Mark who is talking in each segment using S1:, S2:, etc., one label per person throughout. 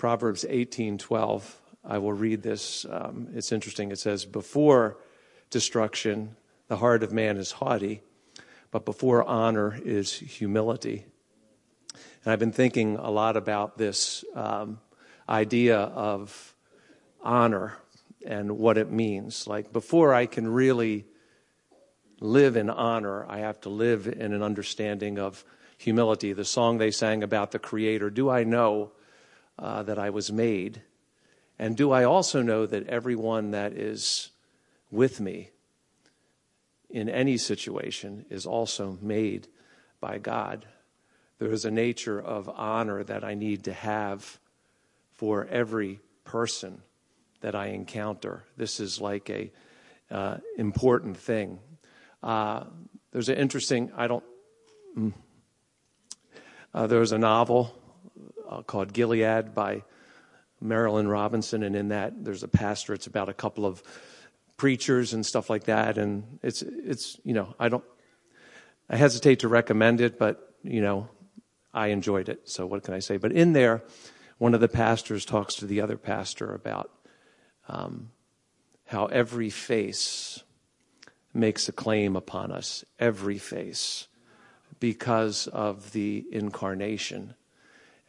S1: Proverbs 18:12. I will read this. Um, it's interesting. It says, "Before destruction, the heart of man is haughty, but before honor is humility." And I've been thinking a lot about this um, idea of honor and what it means. Like before I can really live in honor, I have to live in an understanding of humility. The song they sang about the Creator Do I know uh, that I was made? And do I also know that everyone that is with me in any situation is also made by God? There is a nature of honor that I need to have for every person that I encounter. This is like a uh, important thing. Uh, there's an interesting. I don't. Mm, uh, there's a novel uh, called Gilead by Marilynne Robinson, and in that there's a pastor. It's about a couple of preachers and stuff like that, and it's it's you know I don't. I hesitate to recommend it, but you know I enjoyed it. So what can I say? But in there, one of the pastors talks to the other pastor about um, how every face makes a claim upon us, every face, because of the incarnation.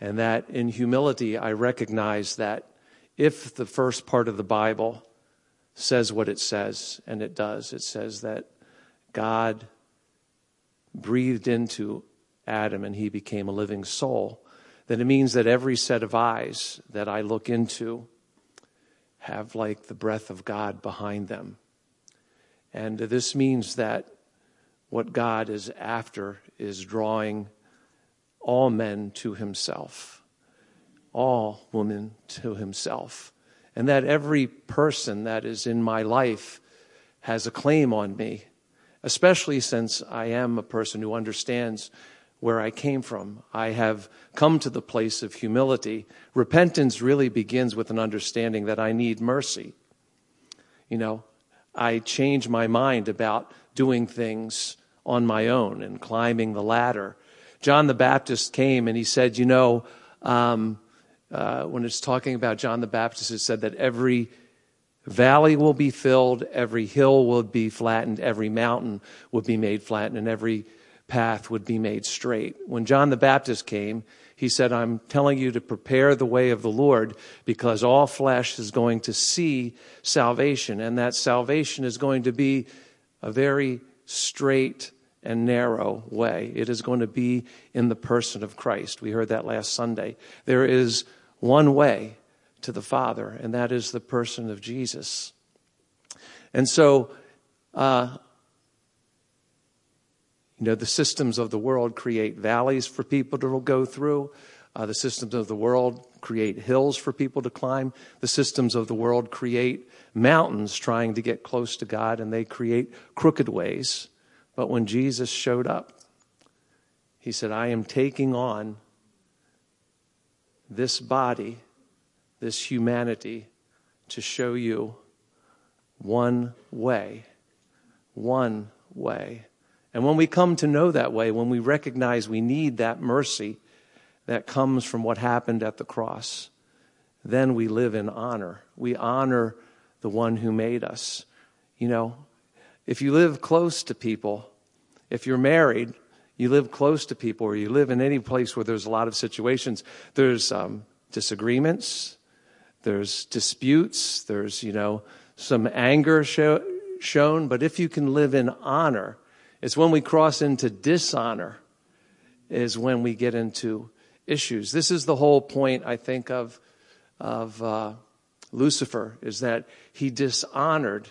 S1: And that in humility, I recognize that if the first part of the Bible says what it says, and it does, it says that God breathed into Adam and he became a living soul, then it means that every set of eyes that I look into have like the breath of God behind them. And this means that what God is after is drawing all men to himself, all women to himself. And that every person that is in my life has a claim on me, especially since I am a person who understands where I came from. I have come to the place of humility. Repentance really begins with an understanding that I need mercy. You know, I change my mind about doing things on my own and climbing the ladder. John the Baptist came and he said, You know, um, uh, when it's talking about John the Baptist, it said that every valley will be filled, every hill will be flattened, every mountain will be made flat, and every path would be made straight. When John the Baptist came, he said, I'm telling you to prepare the way of the Lord because all flesh is going to see salvation, and that salvation is going to be a very straight and narrow way. It is going to be in the person of Christ. We heard that last Sunday. There is one way to the Father, and that is the person of Jesus. And so, uh, you know, the systems of the world create valleys for people to go through. Uh, the systems of the world create hills for people to climb. The systems of the world create mountains trying to get close to God, and they create crooked ways. But when Jesus showed up, he said, I am taking on this body, this humanity, to show you one way. One way. And when we come to know that way, when we recognize we need that mercy that comes from what happened at the cross, then we live in honor. We honor the one who made us. You know, if you live close to people, if you're married, you live close to people, or you live in any place where there's a lot of situations, there's um, disagreements, there's disputes, there's, you know, some anger show, shown. But if you can live in honor, it's when we cross into dishonor, is when we get into issues. This is the whole point, I think, of, of uh, Lucifer, is that he dishonored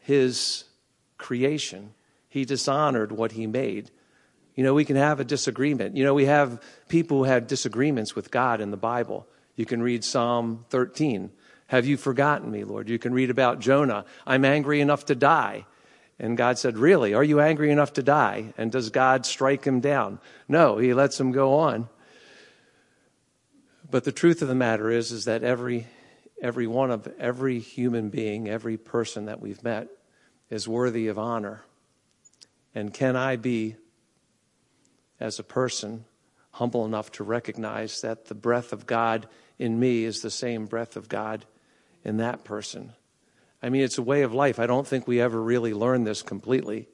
S1: his creation. He dishonored what he made. You know, we can have a disagreement. You know, we have people who had disagreements with God in the Bible. You can read Psalm 13. Have you forgotten me, Lord? You can read about Jonah. I'm angry enough to die. And God said, Really? Are you angry enough to die? And does God strike him down? No, he lets him go on. But the truth of the matter is, is that every, every one of every human being, every person that we've met is worthy of honor. And can I be, as a person, humble enough to recognize that the breath of God in me is the same breath of God in that person. I mean, it's a way of life. I don't think we ever really learn this completely.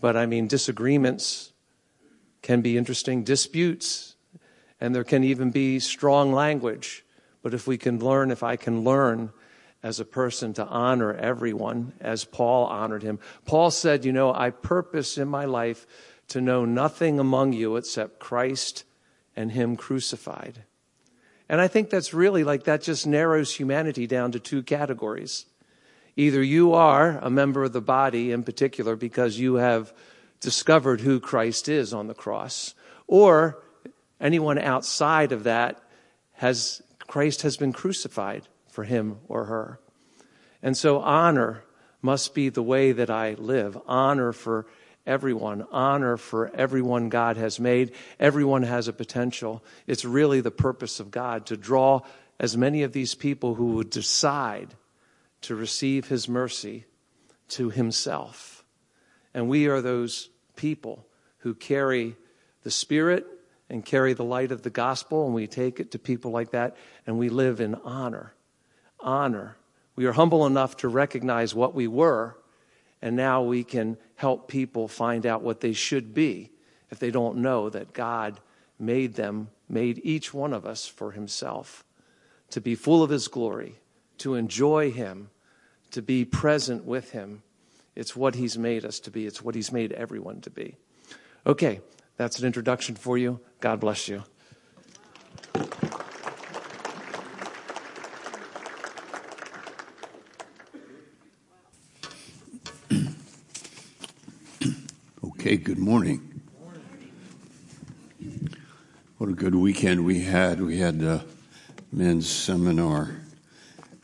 S1: But I mean, disagreements can be interesting, disputes, and there can even be strong language. But if we can learn, if I can learn as a person to honor everyone as Paul honored him, Paul said, You know, I purpose in my life to know nothing among you except Christ and Him crucified. And I think that's really like that just narrows humanity down to two categories. Either you are a member of the body in particular because you have discovered who Christ is on the cross, or anyone outside of that has Christ has been crucified for him or her. And so honor must be the way that I live. Honor for everyone, honor for everyone God has made. Everyone has a potential. It's really the purpose of God to draw as many of these people who would decide to receive his mercy to himself. And we are those people who carry the Spirit and carry the light of the gospel, and we take it to people like that, and we live in honor. Honor. We are humble enough to recognize what we were and now we can help people find out what they should be if they don't know that God made them, made each one of us for Himself, to be full of His glory, to enjoy Him, to be present with Him. It's what He's made us to be, it's what He's made everyone to be. Okay, that's an introduction for you. God bless you.
S2: Okay, good morning. What a good weekend we had. We had a men's seminar.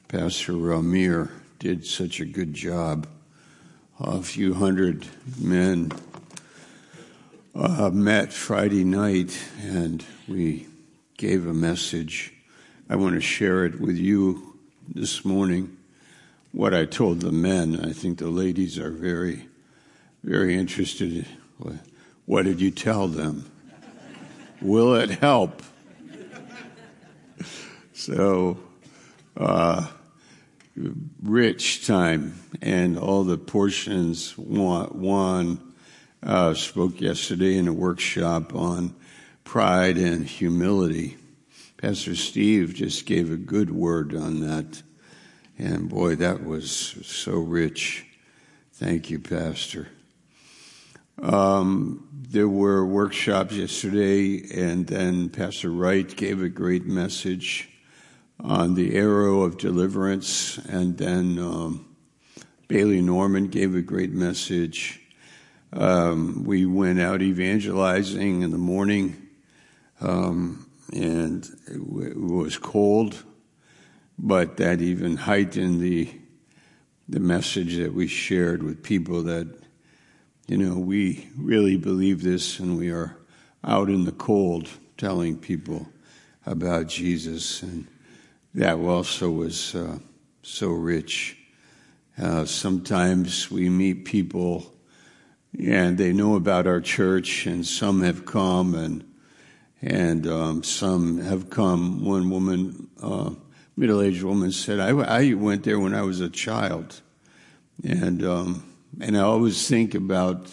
S2: Pastor Ramir did such a good job. A few hundred men uh, met Friday night and we gave a message. I want to share it with you this morning. What I told the men, I think the ladies are very very interested. What did you tell them? Will it help? So, uh, rich time, and all the portions. One uh, spoke yesterday in a workshop on pride and humility. Pastor Steve just gave a good word on that. And boy, that was so rich. Thank you, Pastor. Um, there were workshops yesterday, and then Pastor Wright gave a great message on the arrow of deliverance, and then um, Bailey Norman gave a great message. Um, we went out evangelizing in the morning, um, and it, w- it was cold, but that even heightened the the message that we shared with people that you know, we really believe this and we are out in the cold telling people about Jesus. And that also was uh, so rich. Uh, sometimes we meet people and they know about our church and some have come and and um, some have come. One woman, uh, middle-aged woman, said, I, I, went there when I was a child." And um, and I always think about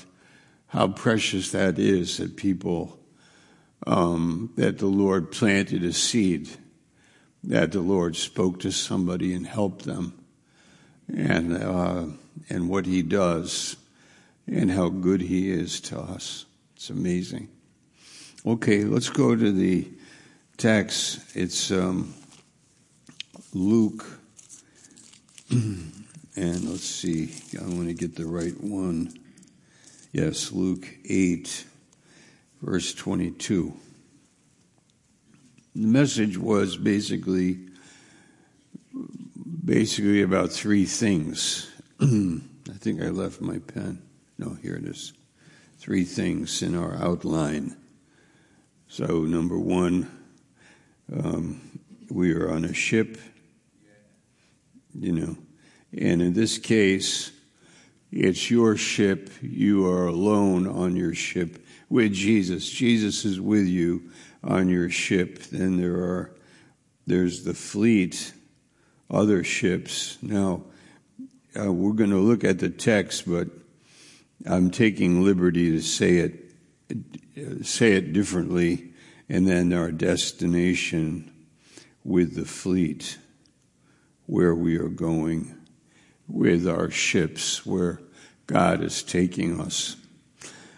S2: how precious that is that people, um, that the Lord planted a seed, that the Lord spoke to somebody and helped them, and, uh, and what He does, and how good He is to us. It's amazing. Okay, let's go to the text. It's um, Luke. And let's see, I want to get the right one. Yes, Luke 8, verse 22. The message was basically basically about three things. I think I left my pen. No, here it is. Three things in our outline. So, number one, um, we are on a ship. You know, and in this case, it's your ship. You are alone on your ship. with Jesus. Jesus is with you on your ship. Then there are there's the fleet, other ships. Now uh, we're going to look at the text, but I'm taking liberty to say it say it differently, and then our destination with the fleet, where we are going with our ships, where God is taking us.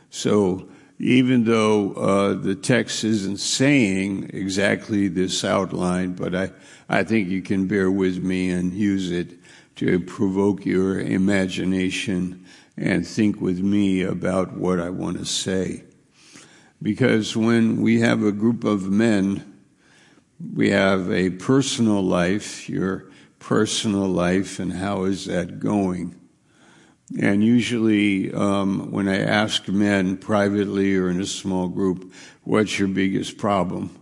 S2: So even though uh, the text isn't saying exactly this outline, but I, I think you can bear with me and use it to provoke your imagination and think with me about what I want to say. Because when we have a group of men, we have a personal life, your personal life, and how is that going? And usually, um, when I ask men privately or in a small group, what's your biggest problem?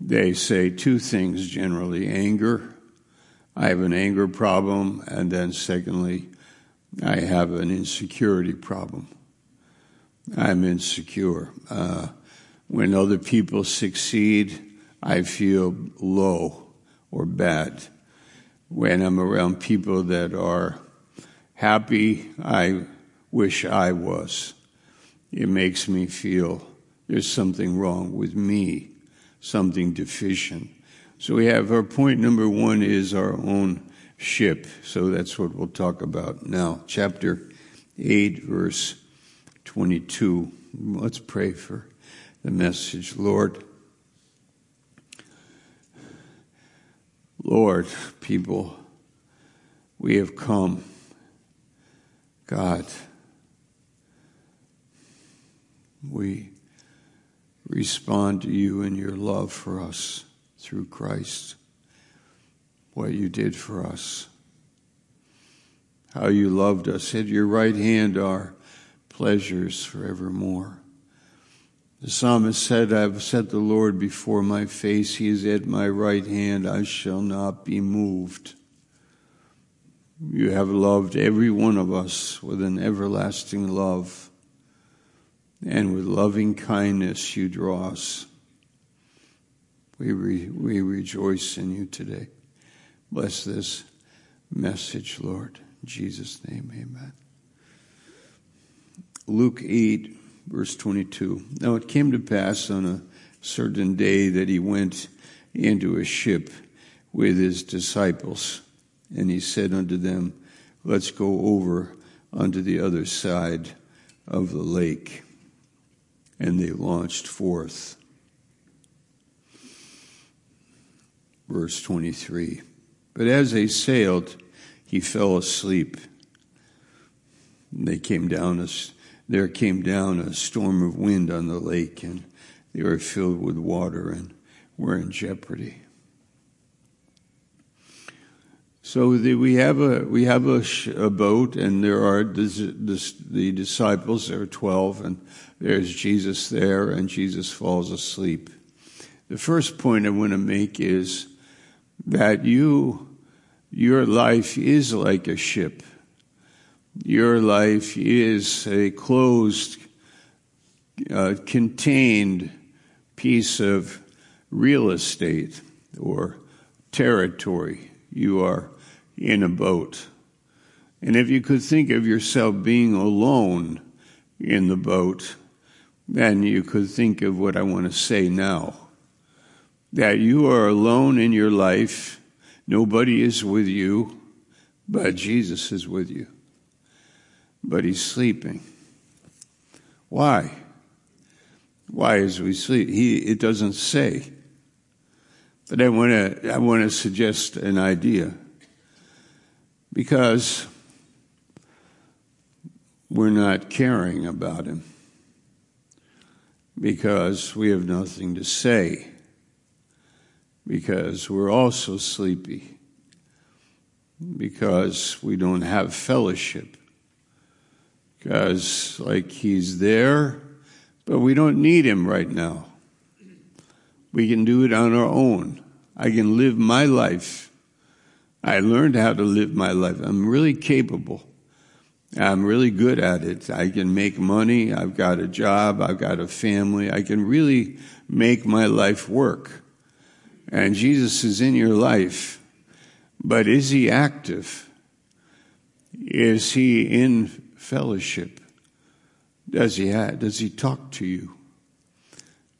S2: They say two things generally anger. I have an anger problem. And then, secondly, I have an insecurity problem. I'm insecure. Uh, when other people succeed, I feel low or bad. When I'm around people that are happy I wish I was. It makes me feel there's something wrong with me, something deficient. So we have our point number one is our own ship. So that's what we'll talk about now. Chapter 8, verse 22. Let's pray for the message. Lord, Lord, people, we have come God, we respond to you in your love for us through Christ, what you did for us, how you loved us. At your right hand are pleasures forevermore. The psalmist said, I have set the Lord before my face. He is at my right hand. I shall not be moved. You have loved every one of us with an everlasting love, and with loving kindness you draw us. We, re, we rejoice in you today. Bless this message, Lord. In Jesus' name, amen. Luke 8, verse 22. Now it came to pass on a certain day that he went into a ship with his disciples and he said unto them, Let's go over unto the other side of the lake. And they launched forth. Verse 23. But as they sailed, he fell asleep. And they came down, a, there came down a storm of wind on the lake, and they were filled with water and were in jeopardy. So the, we have a we have a, sh- a boat, and there are the, the, the disciples. There are twelve, and there's Jesus there, and Jesus falls asleep. The first point I want to make is that you, your life is like a ship. Your life is a closed, uh, contained piece of real estate or territory. You are in a boat. And if you could think of yourself being alone in the boat, then you could think of what I want to say now. That you are alone in your life, nobody is with you, but Jesus is with you. But he's sleeping. Why? Why is we sleep? He, it doesn't say. But I want to, I want to suggest an idea because we're not caring about him, because we have nothing to say, because we're also sleepy, because we don't have fellowship, because, like, he's there, but we don't need him right now. We can do it on our own. I can live my life I learned how to live my life. I'm really capable I'm really good at it. I can make money. I've got a job. I've got a family. I can really make my life work. And Jesus is in your life. But is he active? Is he in fellowship? Does he have, does he talk to you?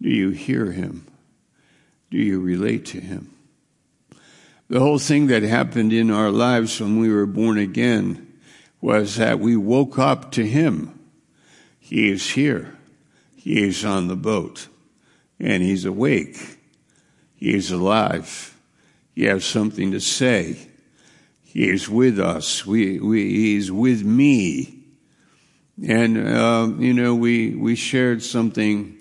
S2: Do you hear him? Do you relate to him? The whole thing that happened in our lives when we were born again was that we woke up to him. He is here. He is on the boat and he's awake. He is alive. He has something to say. He is with us. We, we, he's with me. And, uh, you know, we, we shared something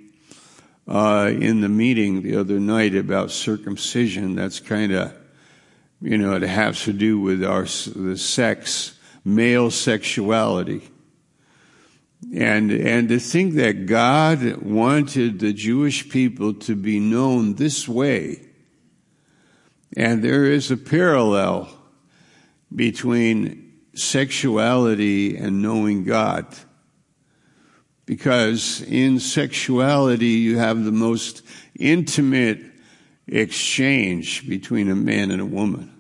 S2: uh, in the meeting the other night about circumcision. That's kind of, you know, it has to do with our the sex, male sexuality. And, and to think that God wanted the Jewish people to be known this way. And there is a parallel between sexuality and knowing God. Because in sexuality, you have the most intimate exchange between a man and a woman.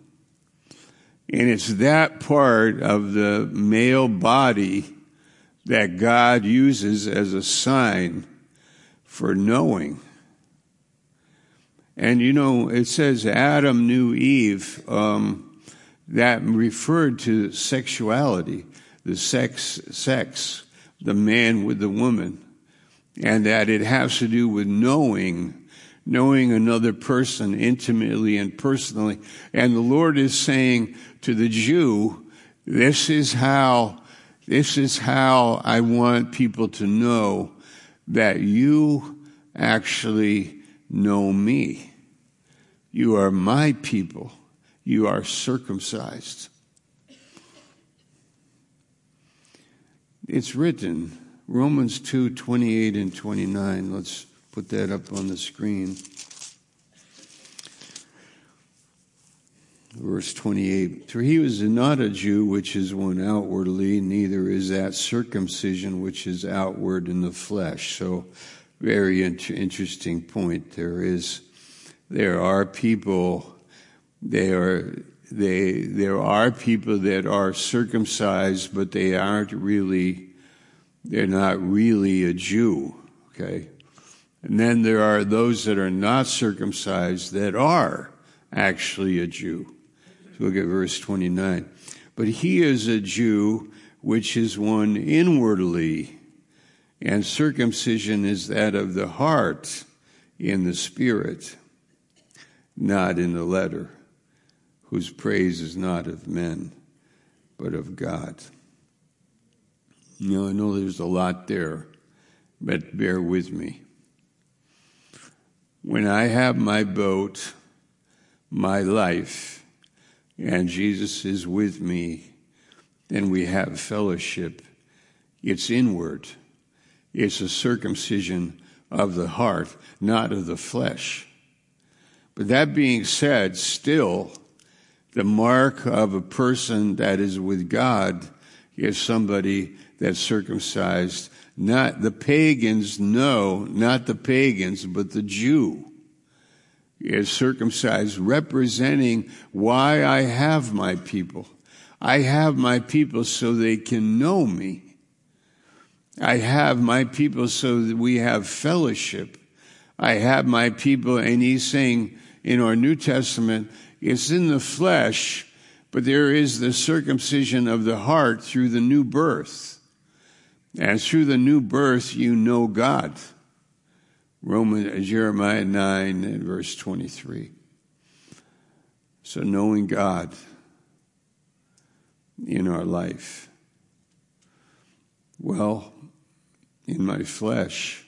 S2: And it's that part of the male body that God uses as a sign for knowing. And you know, it says Adam knew Eve. Um, that referred to sexuality, the sex, sex, the man with the woman, and that it has to do with knowing, knowing another person intimately and personally. And the Lord is saying to the Jew, this is how, this is how I want people to know that you actually know me. You are my people you are circumcised. It's written, Romans 2 28 and 29. Let's put that up on the screen. Verse 28 For he was not a Jew, which is one outwardly, neither is that circumcision, which is outward in the flesh. So, very interesting point. There is, there are people they are, they, there are people that are circumcised, but they aren't really, they're not really a Jew, okay? And then there are those that are not circumcised that are actually a Jew. So look at verse 29. But he is a Jew which is one inwardly, and circumcision is that of the heart in the spirit, not in the letter whose praise is not of men, but of God. You know, I know there's a lot there, but bear with me. When I have my boat, my life, and Jesus is with me, then we have fellowship. It's inward. It's a circumcision of the heart, not of the flesh. But that being said, still, the mark of a person that is with God is somebody that's circumcised. Not the pagans, no, not the pagans, but the Jew is circumcised, representing why I have my people. I have my people so they can know me. I have my people so that we have fellowship. I have my people, and he's saying in our New Testament, it's in the flesh, but there is the circumcision of the heart through the new birth. And through the new birth, you know God. Roman, Jeremiah 9 and verse 23. So knowing God in our life. Well, in my flesh,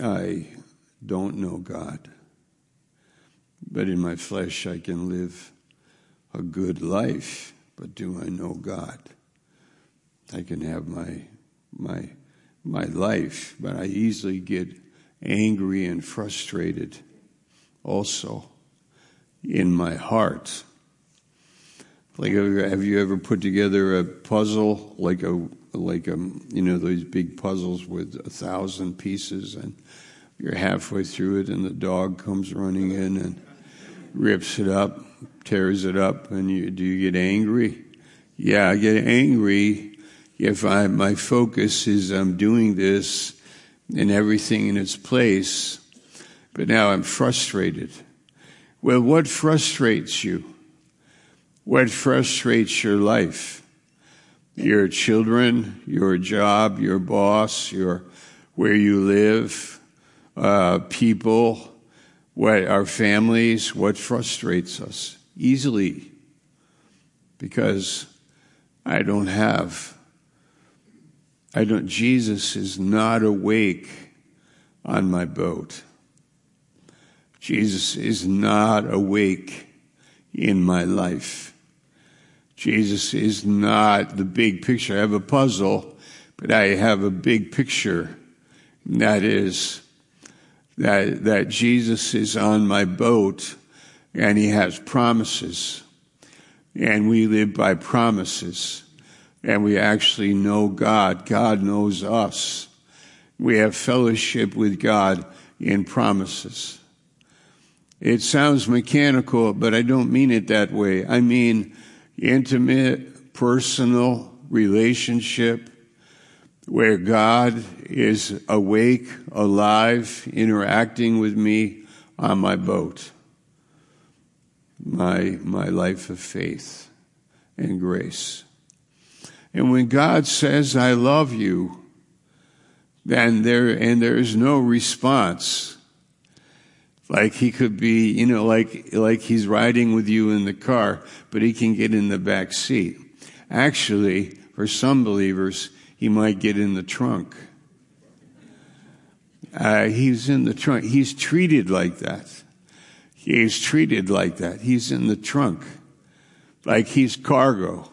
S2: I don't know God. But in my flesh, I can live a good life. But do I know God? I can have my, my, my life, but I easily get angry and frustrated also in my heart. Like, have you ever put together a puzzle, like a like a you know those big puzzles with a thousand pieces, and you're halfway through it, and the dog comes running in and rips it up, tears it up, and you do you get angry? Yeah, I get angry if I my focus is I'm doing this and everything in its place, but now I'm frustrated. Well, what frustrates you? What frustrates your life? Your children, your job, your boss, your where you live, uh, people, what our families, what frustrates us easily, because I don't have. I don't. Jesus is not awake on my boat. Jesus is not awake in my life. Jesus is not the big picture. I have a puzzle, but I have a big picture. And that is that, that Jesus is on my boat and he has promises. And we live by promises. And we actually know God. God knows us. We have fellowship with God in promises. It sounds mechanical, but I don't mean it that way. I mean, intimate, personal relationship where God is awake, alive, interacting with me on my boat. My, my life of faith and grace. And when God says, I love you, then there, and there is no response, like he could be, you know, like, like he's riding with you in the car, but he can get in the back seat. Actually, for some believers, he might get in the trunk. Uh, he's in the trunk. He's treated like that. He's treated like that. He's in the trunk. Like he's cargo.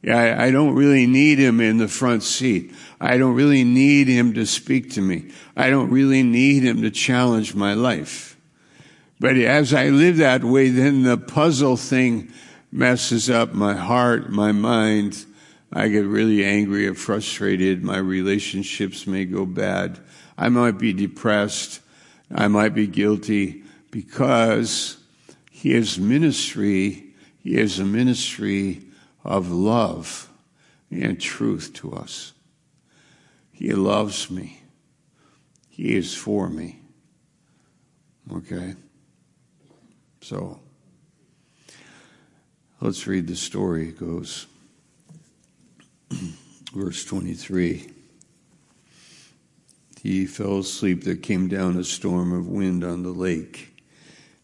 S2: Yeah, I don't really need him in the front seat. I don't really need him to speak to me. I don't really need him to challenge my life. But as I live that way, then the puzzle thing messes up my heart, my mind. I get really angry or frustrated. My relationships may go bad. I might be depressed. I might be guilty because his ministry, he is a ministry of love and truth to us. He loves me. He is for me. Okay? So, let's read the story. It goes, verse 23. He fell asleep. There came down a storm of wind on the lake.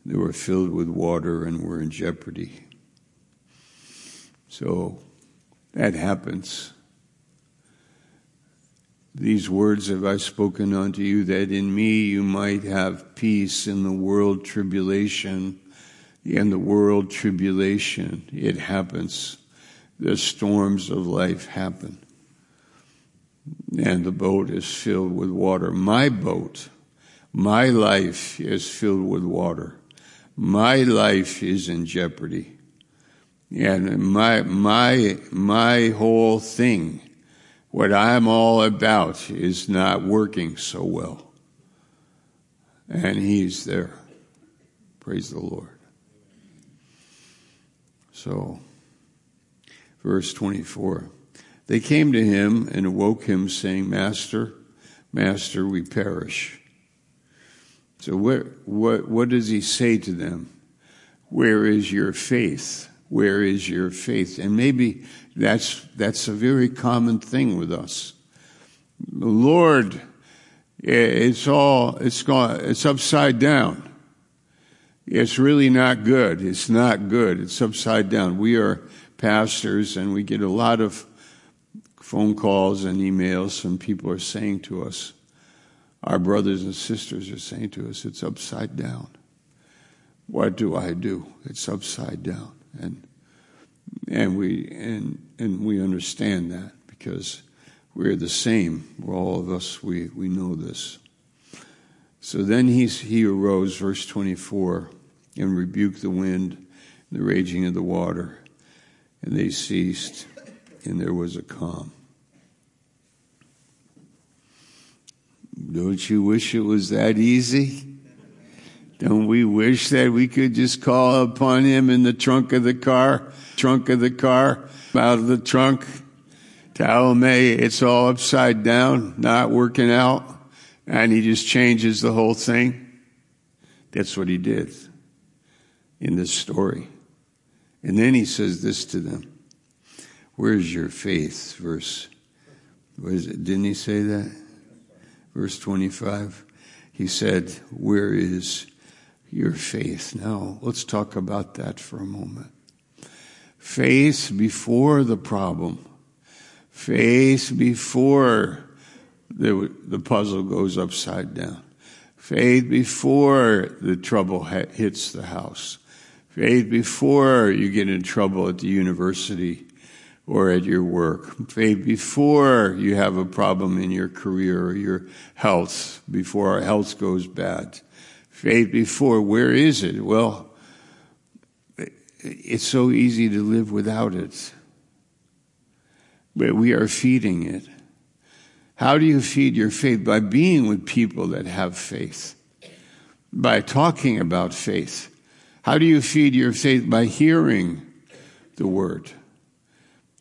S2: They were filled with water and were in jeopardy. So that happens. These words have I spoken unto you, that in me you might have peace in the world tribulation. In the world tribulation, it happens. The storms of life happen. And the boat is filled with water. My boat, my life is filled with water. My life is in jeopardy. And my, my, my whole thing what I'm all about is not working so well. And He's there. Praise the Lord. So, verse 24. They came to him and awoke him, saying, Master, Master, we perish. So, what, what, what does he say to them? Where is your faith? Where is your faith? And maybe that's, that's a very common thing with us. Lord, it's all, it's gone, it's upside down. It's really not good. It's not good. It's upside down. We are pastors and we get a lot of phone calls and emails and people are saying to us, our brothers and sisters are saying to us, it's upside down. What do I do? It's upside down. And and we and and we understand that because we're the same. We're all of us. We we know this. So then he he arose, verse twenty four, and rebuked the wind, and the raging of the water, And they ceased, and there was a calm. Don't you wish it was that easy? Don't we wish that we could just call upon him in the trunk of the car, trunk of the car, out of the trunk, hey, it's all upside down, not working out, and he just changes the whole thing? That's what he did in this story. And then he says this to them. Where's your faith? Verse, didn't he say that? Verse 25. He said, Where is your faith? Now, let's talk about that for a moment. Faith before the problem. Faith before the, the puzzle goes upside down. Faith before the trouble hits the house. Faith before you get in trouble at the university or at your work. Faith before you have a problem in your career or your health, before our health goes bad. Faith before, where is it? Well, it's so easy to live without it. But we are feeding it. How do you feed your faith? By being with people that have faith. By talking about faith. How do you feed your faith? By hearing the word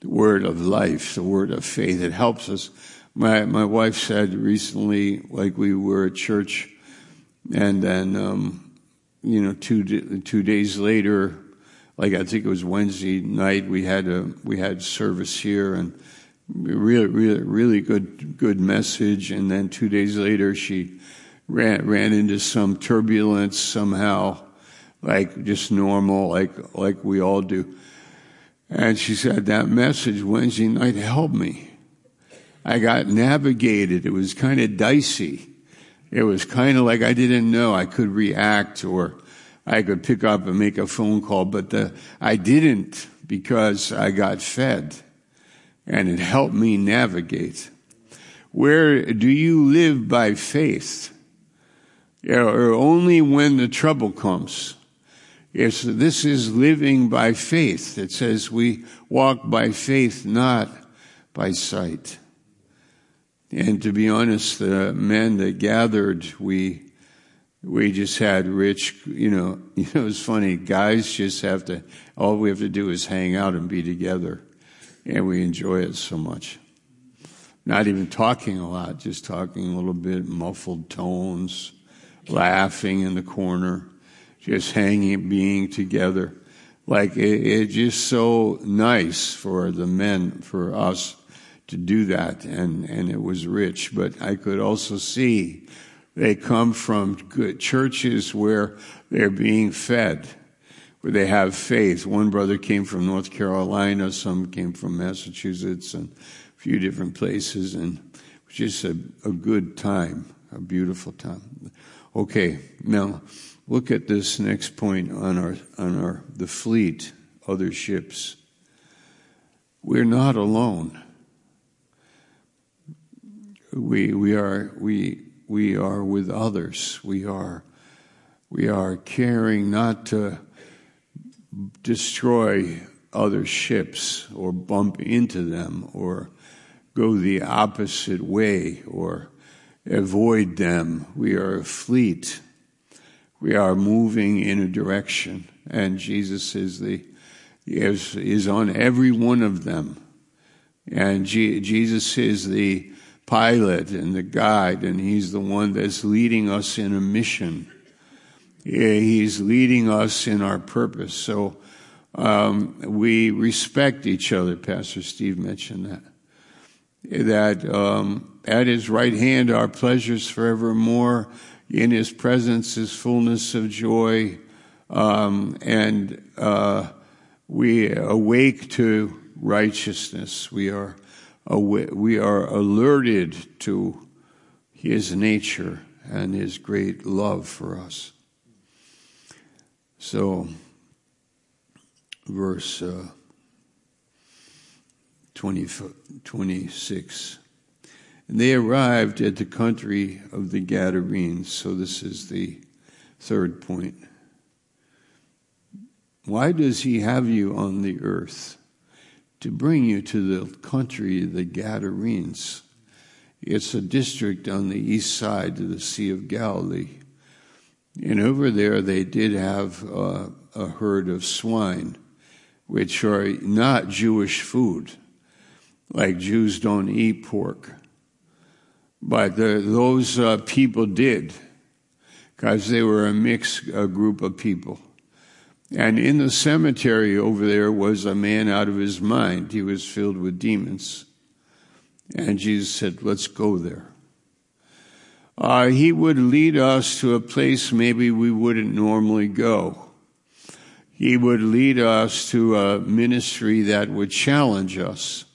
S2: the word of life, the word of faith. It helps us. My my wife said recently, like we were at church, and then um, you know two two days later, like I think it was Wednesday night, we had a we had service here and really really really good good message. And then two days later, she ran ran into some turbulence somehow, like just normal, like like we all do. And she said, That message Wednesday night helped me. I got navigated. It was kind of dicey. It was kind of like I didn't know I could react or I could pick up and make a phone call, but the, I didn't because I got fed and it helped me navigate. Where do you live by faith? or only when the trouble comes? Yes, this is living by faith. It says we walk by faith, not by sight. And to be honest, the men that gathered, we we just had rich, you know, you know, it's funny. Guys just have to, all we have to do is hang out and be together. And we enjoy it so much. Not even talking a lot, just talking a little bit, muffled tones, laughing in the corner just hanging, being together. Like it, it's just so nice for the men, for us to do that. And, and it was rich. But I could also see they come from good churches where they're being fed, where they have faith. One brother came from North Carolina, some came from Massachusetts and a few different places. And it was just a, a good time, a beautiful time. Okay, now Look at this next point on our on our the fleet, other ships. We're not alone. We we are we we are with others. We are we are caring not to destroy other ships or bump into them or go the opposite way or avoid them. We are a fleet we are moving in a direction, and Jesus is the is is on every one of them, and G, Jesus is the pilot and the guide, and He's the one that's leading us in a mission. He's leading us in our purpose. So um, we respect each other. Pastor Steve mentioned that. That um, at His right hand are pleasures forevermore in his presence is fullness of joy, um, and uh, we awake to righteousness. We are we are alerted to his nature and his great love for us. So, verse uh, 20, 26. And they arrived at the country of the Gadarenes. So this is the third point. Why does he have you on the earth? to bring you to the country, of the Gadarenes. It's a district on the east side of the Sea of Galilee. And over there, they did have uh, a herd of swine, which are not Jewish food. Like Jews don't eat pork. But the, those uh, people did, because they were a mixed uh, group of people. And in the cemetery over there was a man out of his mind. He was filled with demons. And Jesus said, Let's go there. Uh, he would lead us to a place maybe we wouldn't normally go. He would lead us to a ministry that would challenge us.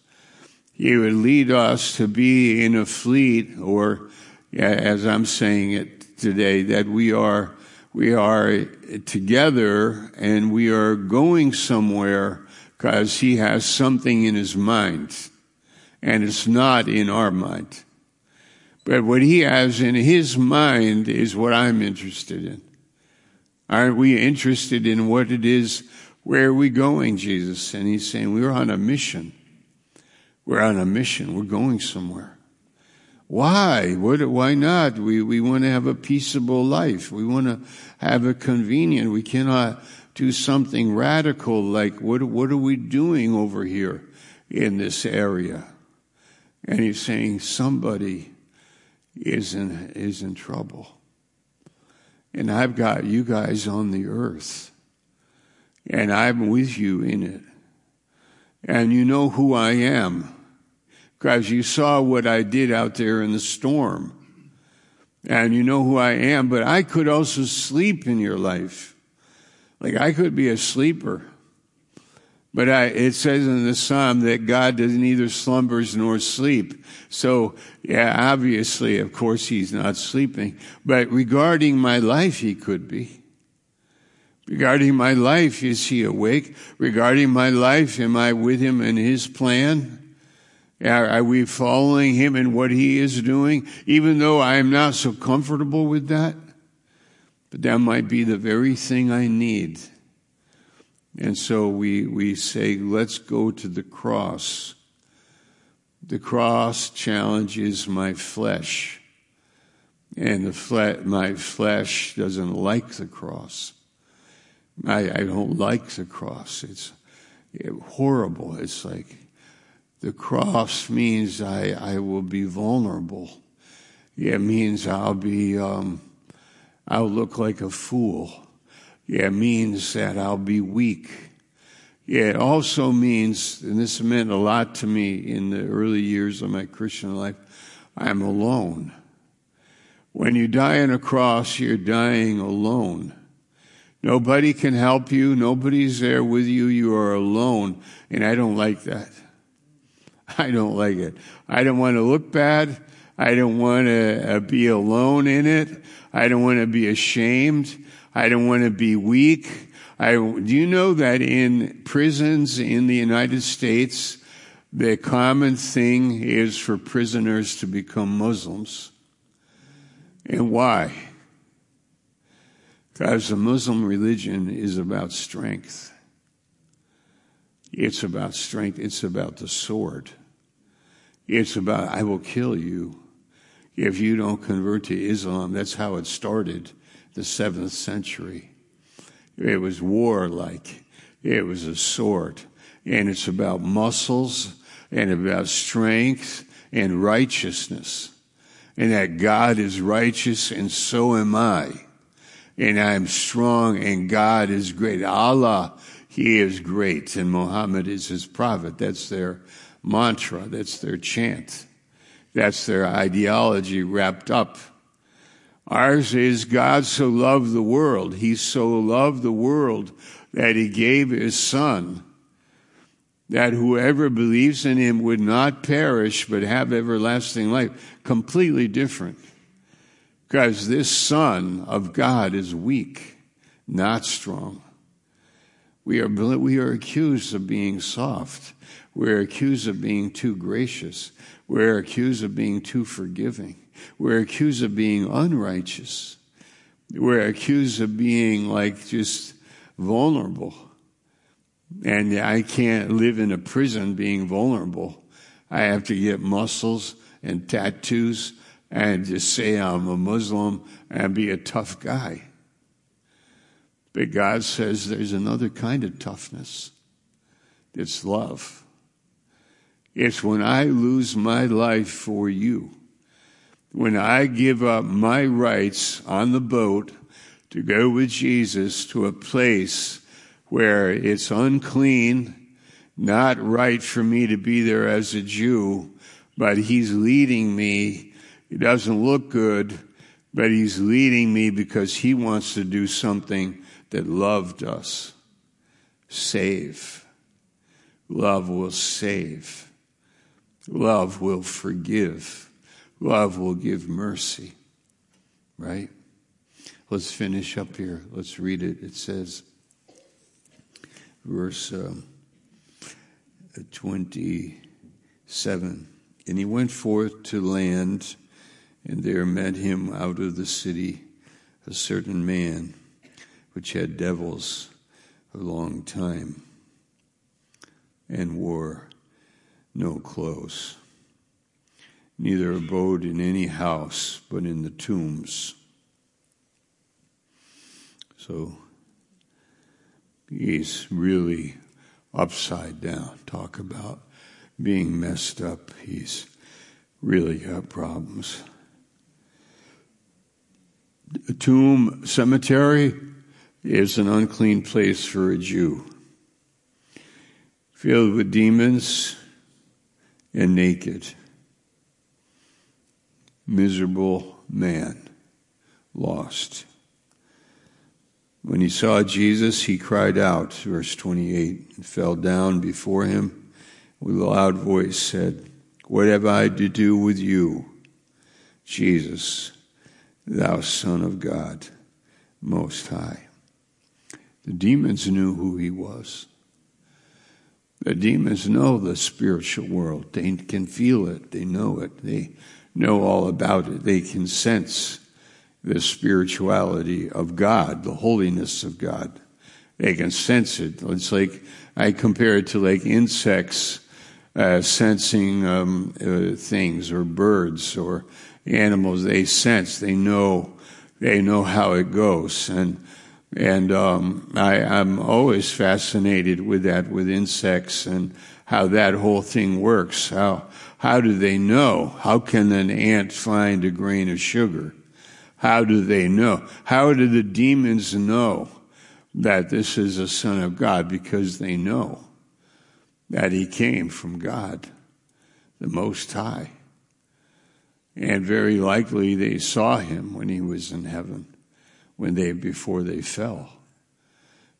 S2: He would lead us to be in a fleet, or as I'm saying it today, that we are we are together and we are going somewhere because he has something in his mind and it's not in our mind. But what he has in his mind is what I'm interested in. Aren't we interested in what it is? Where are we going, Jesus? And he's saying, We're on a mission. We're on a mission. We're going somewhere. Why? What, why not? We, we want to have a peaceable life. We want to have a convenient. We cannot do something radical like what, what are we doing over here in this area? And he's saying somebody is in, is in trouble. And I've got you guys on the earth. And I'm with you in it. And you know who I am because you saw what I did out there in the storm. And you know who I am, but I could also sleep in your life. Like I could be a sleeper. But I, it says in the Psalm that God does neither slumbers nor sleep. So, yeah, obviously, of course, he's not sleeping. But regarding my life, he could be. Regarding my life, is he awake? Regarding my life, am I with him in his plan? Are we following him in what he is doing, even though I am not so comfortable with that? But that might be the very thing I need. And so we, we say, let's go to the cross. The cross challenges my flesh. And the fle- my flesh doesn't like the cross. I, I don't like the cross. It's horrible. It's like, the cross means I, I will be vulnerable. It means I'll be, um, I'll look like a fool. It means that I'll be weak. It also means, and this meant a lot to me in the early years of my Christian life, I'm alone. When you die on a cross, you're dying alone. Nobody can help you. Nobody's there with you. You are alone. And I don't like that. I don't like it. I don't want to look bad. I don't want to uh, be alone in it. I don't want to be ashamed. I don't want to be weak. I, do you know that in prisons in the United States, the common thing is for prisoners to become Muslims? And why? Because the Muslim religion is about strength. It's about strength. It's about the sword. It's about, I will kill you if you don't convert to Islam. That's how it started, the seventh century. It was warlike. It was a sword. And it's about muscles and about strength and righteousness. And that God is righteous and so am I. And I'm strong and God is great. Allah, He is great and Muhammad is His prophet. That's their mantra, that's their chant, that's their ideology wrapped up. Ours is God so loved the world, He so loved the world that He gave His Son, that whoever believes in Him would not perish but have everlasting life. Completely different. Because this Son of God is weak, not strong. We are, we are accused of being soft. We're accused of being too gracious. We're accused of being too forgiving. We're accused of being unrighteous. We're accused of being like just vulnerable. And I can't live in a prison being vulnerable. I have to get muscles and tattoos and just say I'm a Muslim and be a tough guy. But God says there's another kind of toughness. It's love. It's when I lose my life for you. When I give up my rights on the boat to go with Jesus to a place where it's unclean, not right for me to be there as a Jew, but he's leading me. It doesn't look good, but he's leading me because he wants to do something that loved us. Save. Love will save. Love will forgive. Love will give mercy. Right? Let's finish up here. Let's read it. It says, verse um, 27 And he went forth to land, and there met him out of the city a certain man which had devils a long time and wore no clothes, neither abode in any house but in the tombs. So he's really upside down. Talk about being messed up. He's really got problems. A tomb cemetery is an unclean place for a Jew, filled with demons and naked. Miserable man, lost. When he saw Jesus, he cried out, verse 28, and fell down before him with a loud voice said, What have I to do with you, Jesus, thou Son of God, Most High? The demons knew who he was. Demons know the spiritual world. They can feel it. They know it. They know all about it. They can sense the spirituality of God, the holiness of God. They can sense it. It's like, I compare it to like insects uh, sensing um, uh, things or birds or animals. They sense, they know, they know how it goes. And, and um, I, I'm always fascinated with that, with insects and how that whole thing works. How, how do they know? How can an ant find a grain of sugar? How do they know? How do the demons know that this is a son of God? Because they know that he came from God, the Most High. And very likely they saw him when he was in heaven, when they, before they fell.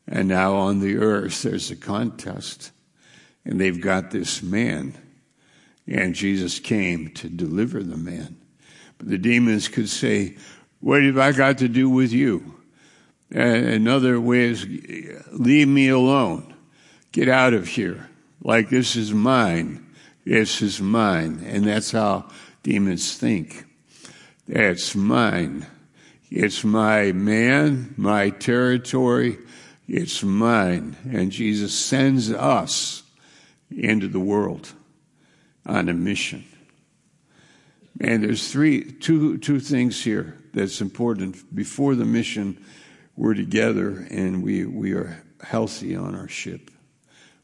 S2: And now on the earth there's a contest and they've got this man and Jesus came to deliver the man. But the demons could say, what have I got to do with you? Another way is leave me alone. Get out of here. Like this is mine. This is mine. And that's how demons think. That's mine. It's my man, my territory. It's mine. And Jesus sends us into the world on a mission. And there's three, two, two things here that's important. Before the mission, we're together and we, we are healthy on our ship.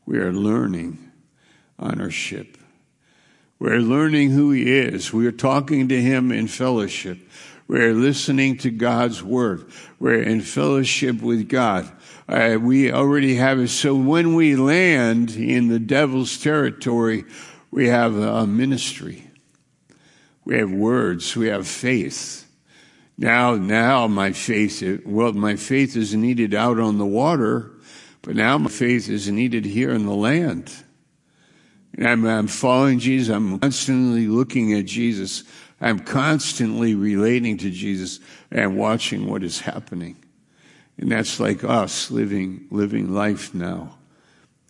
S2: We are learning on our ship. We're learning who He is. We are talking to Him in fellowship. We're listening to God's Word. We're in fellowship with God. Uh, we already have it. So when we land in the devil's territory, we have a ministry. We have words. We have faith. Now, now my faith, well, my faith is needed out on the water, but now my faith is needed here in the land. I'm, I'm following Jesus. I'm constantly looking at Jesus. I'm constantly relating to Jesus and watching what is happening. And that's like us living, living life now.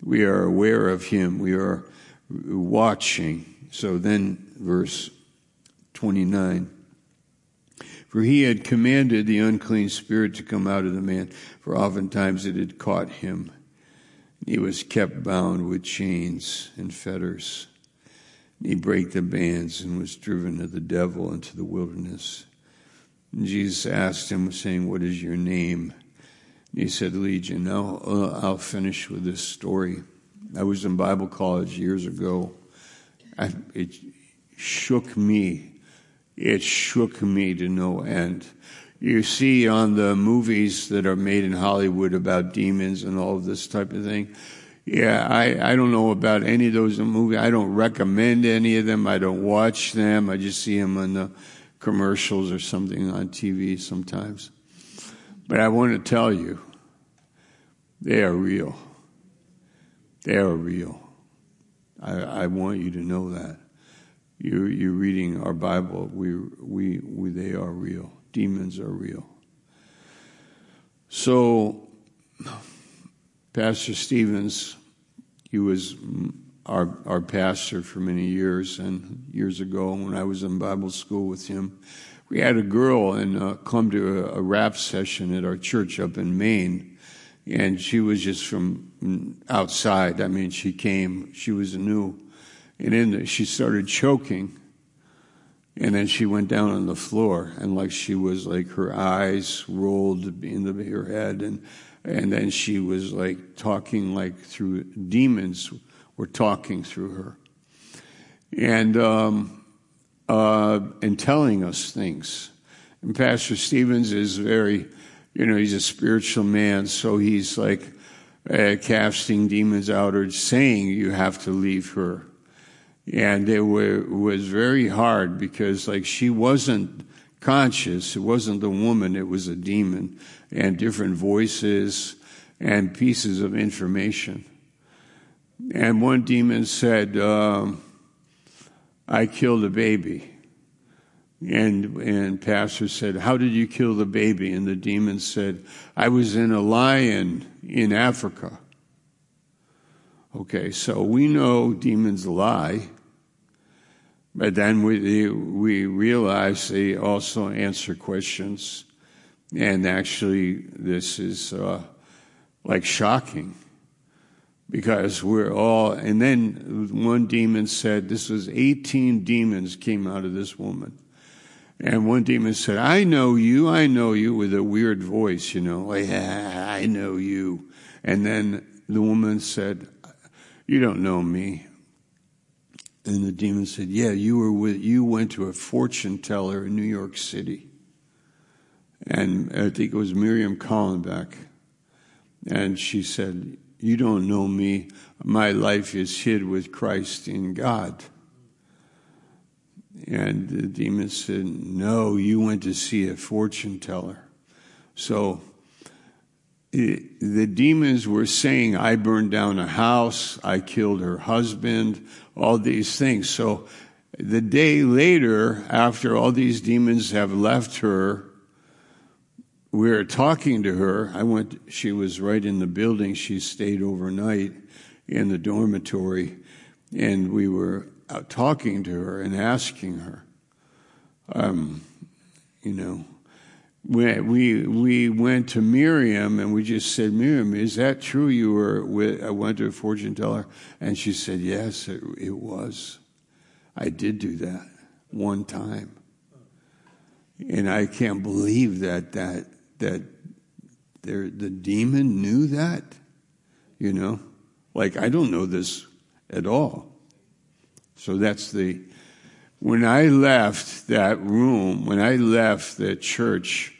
S2: We are aware of Him. We are watching. So then, verse 29. For he had commanded the unclean spirit to come out of the man, for oftentimes it had caught him. He was kept bound with chains and fetters. He brake the bands and was driven of the devil into the wilderness. And Jesus asked him, saying, What is your name? And he said, Legion. Now uh, I'll finish with this story. I was in Bible college years ago. I, it shook me. It shook me to no end. You see on the movies that are made in Hollywood about demons and all of this type of thing. Yeah, I, I don't know about any of those movies. I don't recommend any of them. I don't watch them. I just see them on the commercials or something on TV sometimes. But I want to tell you, they are real. They are real. I, I want you to know that. You, you're reading our Bible. We, we, we, they are real. Demons are real. So, Pastor Stevens, he was our, our pastor for many years, and years ago when I was in Bible school with him, we had a girl and uh, come to a, a rap session at our church up in Maine, and she was just from outside. I mean, she came, she was new, and in then she started choking, and then she went down on the floor, and like she was like her eyes rolled into her head, and and then she was like talking like through demons were talking through her. And um, uh, and telling us things. And pastor stevens is very you know he's a spiritual man so he's like uh, casting demons out or saying you have to leave her and it was very hard because like she wasn't conscious it wasn't the woman it was a demon and different voices and pieces of information. And one demon said, uh, I killed a baby. And, and pastor said, how did you kill the baby? And the demon said, I was in a lion in Africa. Okay, so we know demons lie, but then we, we realize they also answer questions and actually, this is uh, like shocking because we're all, and then one demon said, this was 18 demons came out of this woman. And one demon said, I know you, I know you, with a weird voice, you know, like, ah, I know you. And then the woman said, You don't know me. And the demon said, Yeah, you were with, you went to a fortune teller in New York City and I think it was Miriam Kallenbach. And she said, You don't know me. My life is hid with Christ in God. And the demon said, No, you went to see a fortune teller. So the demons were saying, I burned down a house, I killed her husband, all these things. So the day later, after all these demons have left her, we were talking to her. I went, she was right in the building. She stayed overnight in the dormitory, and we were talking to her and asking her, um, you know, we, we, we went to Miriam and we just said, Miriam, is that true? You were with, I went to a fortune teller. And she said, yes, it, it was. I did do that one time. And I can't believe that that that there, the demon knew that, you know? Like, I don't know this at all. So that's the, when I left that room, when I left the church,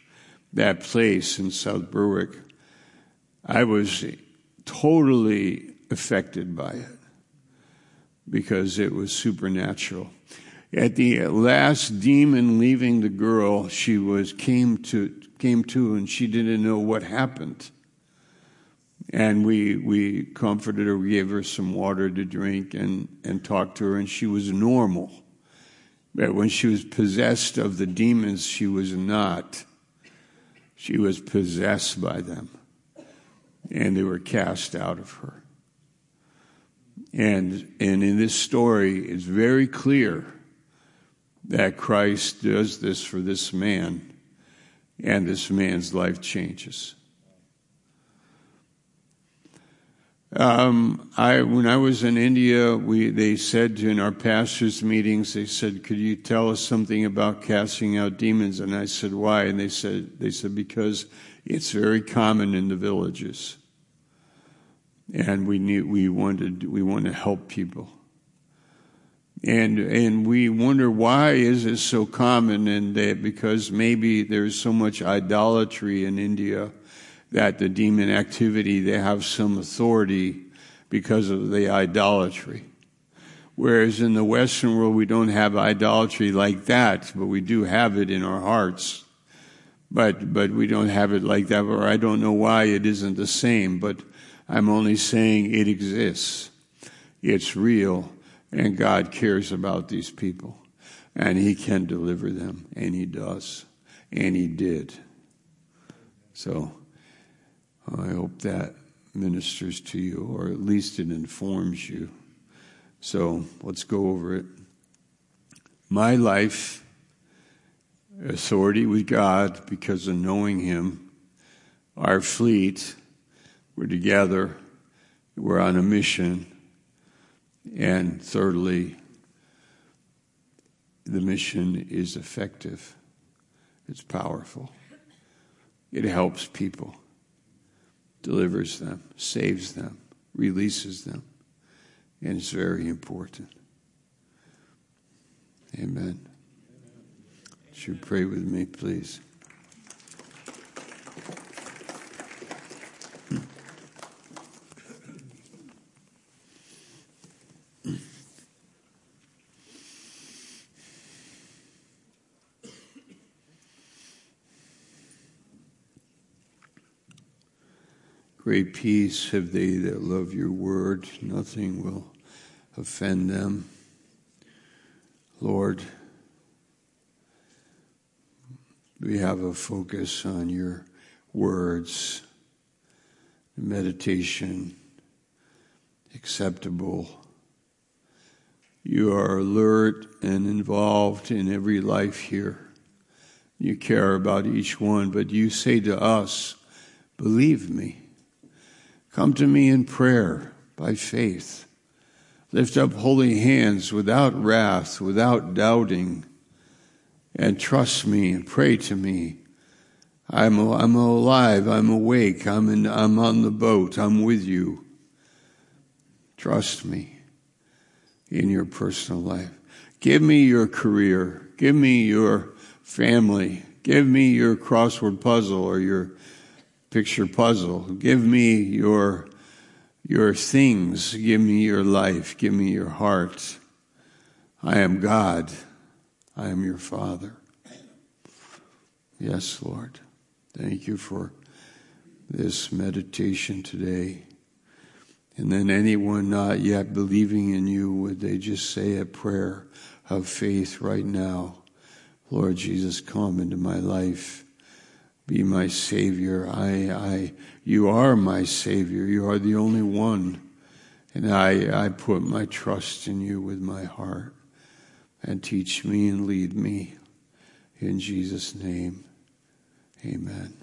S2: that place in South Berwick, I was totally affected by it because it was supernatural. At the last demon leaving the girl, she was came to came to and she didn't know what happened. And we, we comforted her, we gave her some water to drink and, and talked to her, and she was normal. But when she was possessed of the demons, she was not. She was possessed by them, and they were cast out of her. And, and in this story, it's very clear that Christ does this for this man and this man's life changes. Um, I, when I was in India, we, they said in our pastors' meetings, they said, could you tell us something about casting out demons? And I said, why? And they said, they said, because it's very common in the villages. And we need, we wanted, we want to help people. And, and we wonder why is it so common and that because maybe there's so much idolatry in India that the demon activity, they have some authority because of the idolatry. Whereas in the Western world, we don't have idolatry like that, but we do have it in our hearts. But, but we don't have it like that, or I don't know why it isn't the same, but I'm only saying it exists. It's real, and God cares about these people, and He can deliver them, and He does, and He did. So, I hope that ministers to you, or at least it informs you. So let's go over it. My life, authority with God because of knowing Him. Our fleet, we're together, we're on a mission. And thirdly, the mission is effective, it's powerful, it helps people delivers them, saves them, releases them. And it's very important. Amen. Would you pray with me, please? Great peace have they that love your word. Nothing will offend them. Lord, we have a focus on your words, meditation, acceptable. You are alert and involved in every life here. You care about each one, but you say to us, believe me. Come to me in prayer by faith. Lift up holy hands without wrath, without doubting, and trust me and pray to me. I'm, I'm alive. I'm awake. I'm, in, I'm on the boat. I'm with you. Trust me in your personal life. Give me your career. Give me your family. Give me your crossword puzzle or your picture puzzle. Give me your, your things. Give me your life. Give me your heart. I am God. I am your Father. Yes, Lord. Thank you for this meditation today. And then anyone not yet believing in you, would they just say a prayer of faith right now? Lord Jesus, come into my life be my Savior. I, I, you are my Savior. You are the only one. And I, I put my trust in you with my heart. And teach me and lead me. In Jesus' name, amen.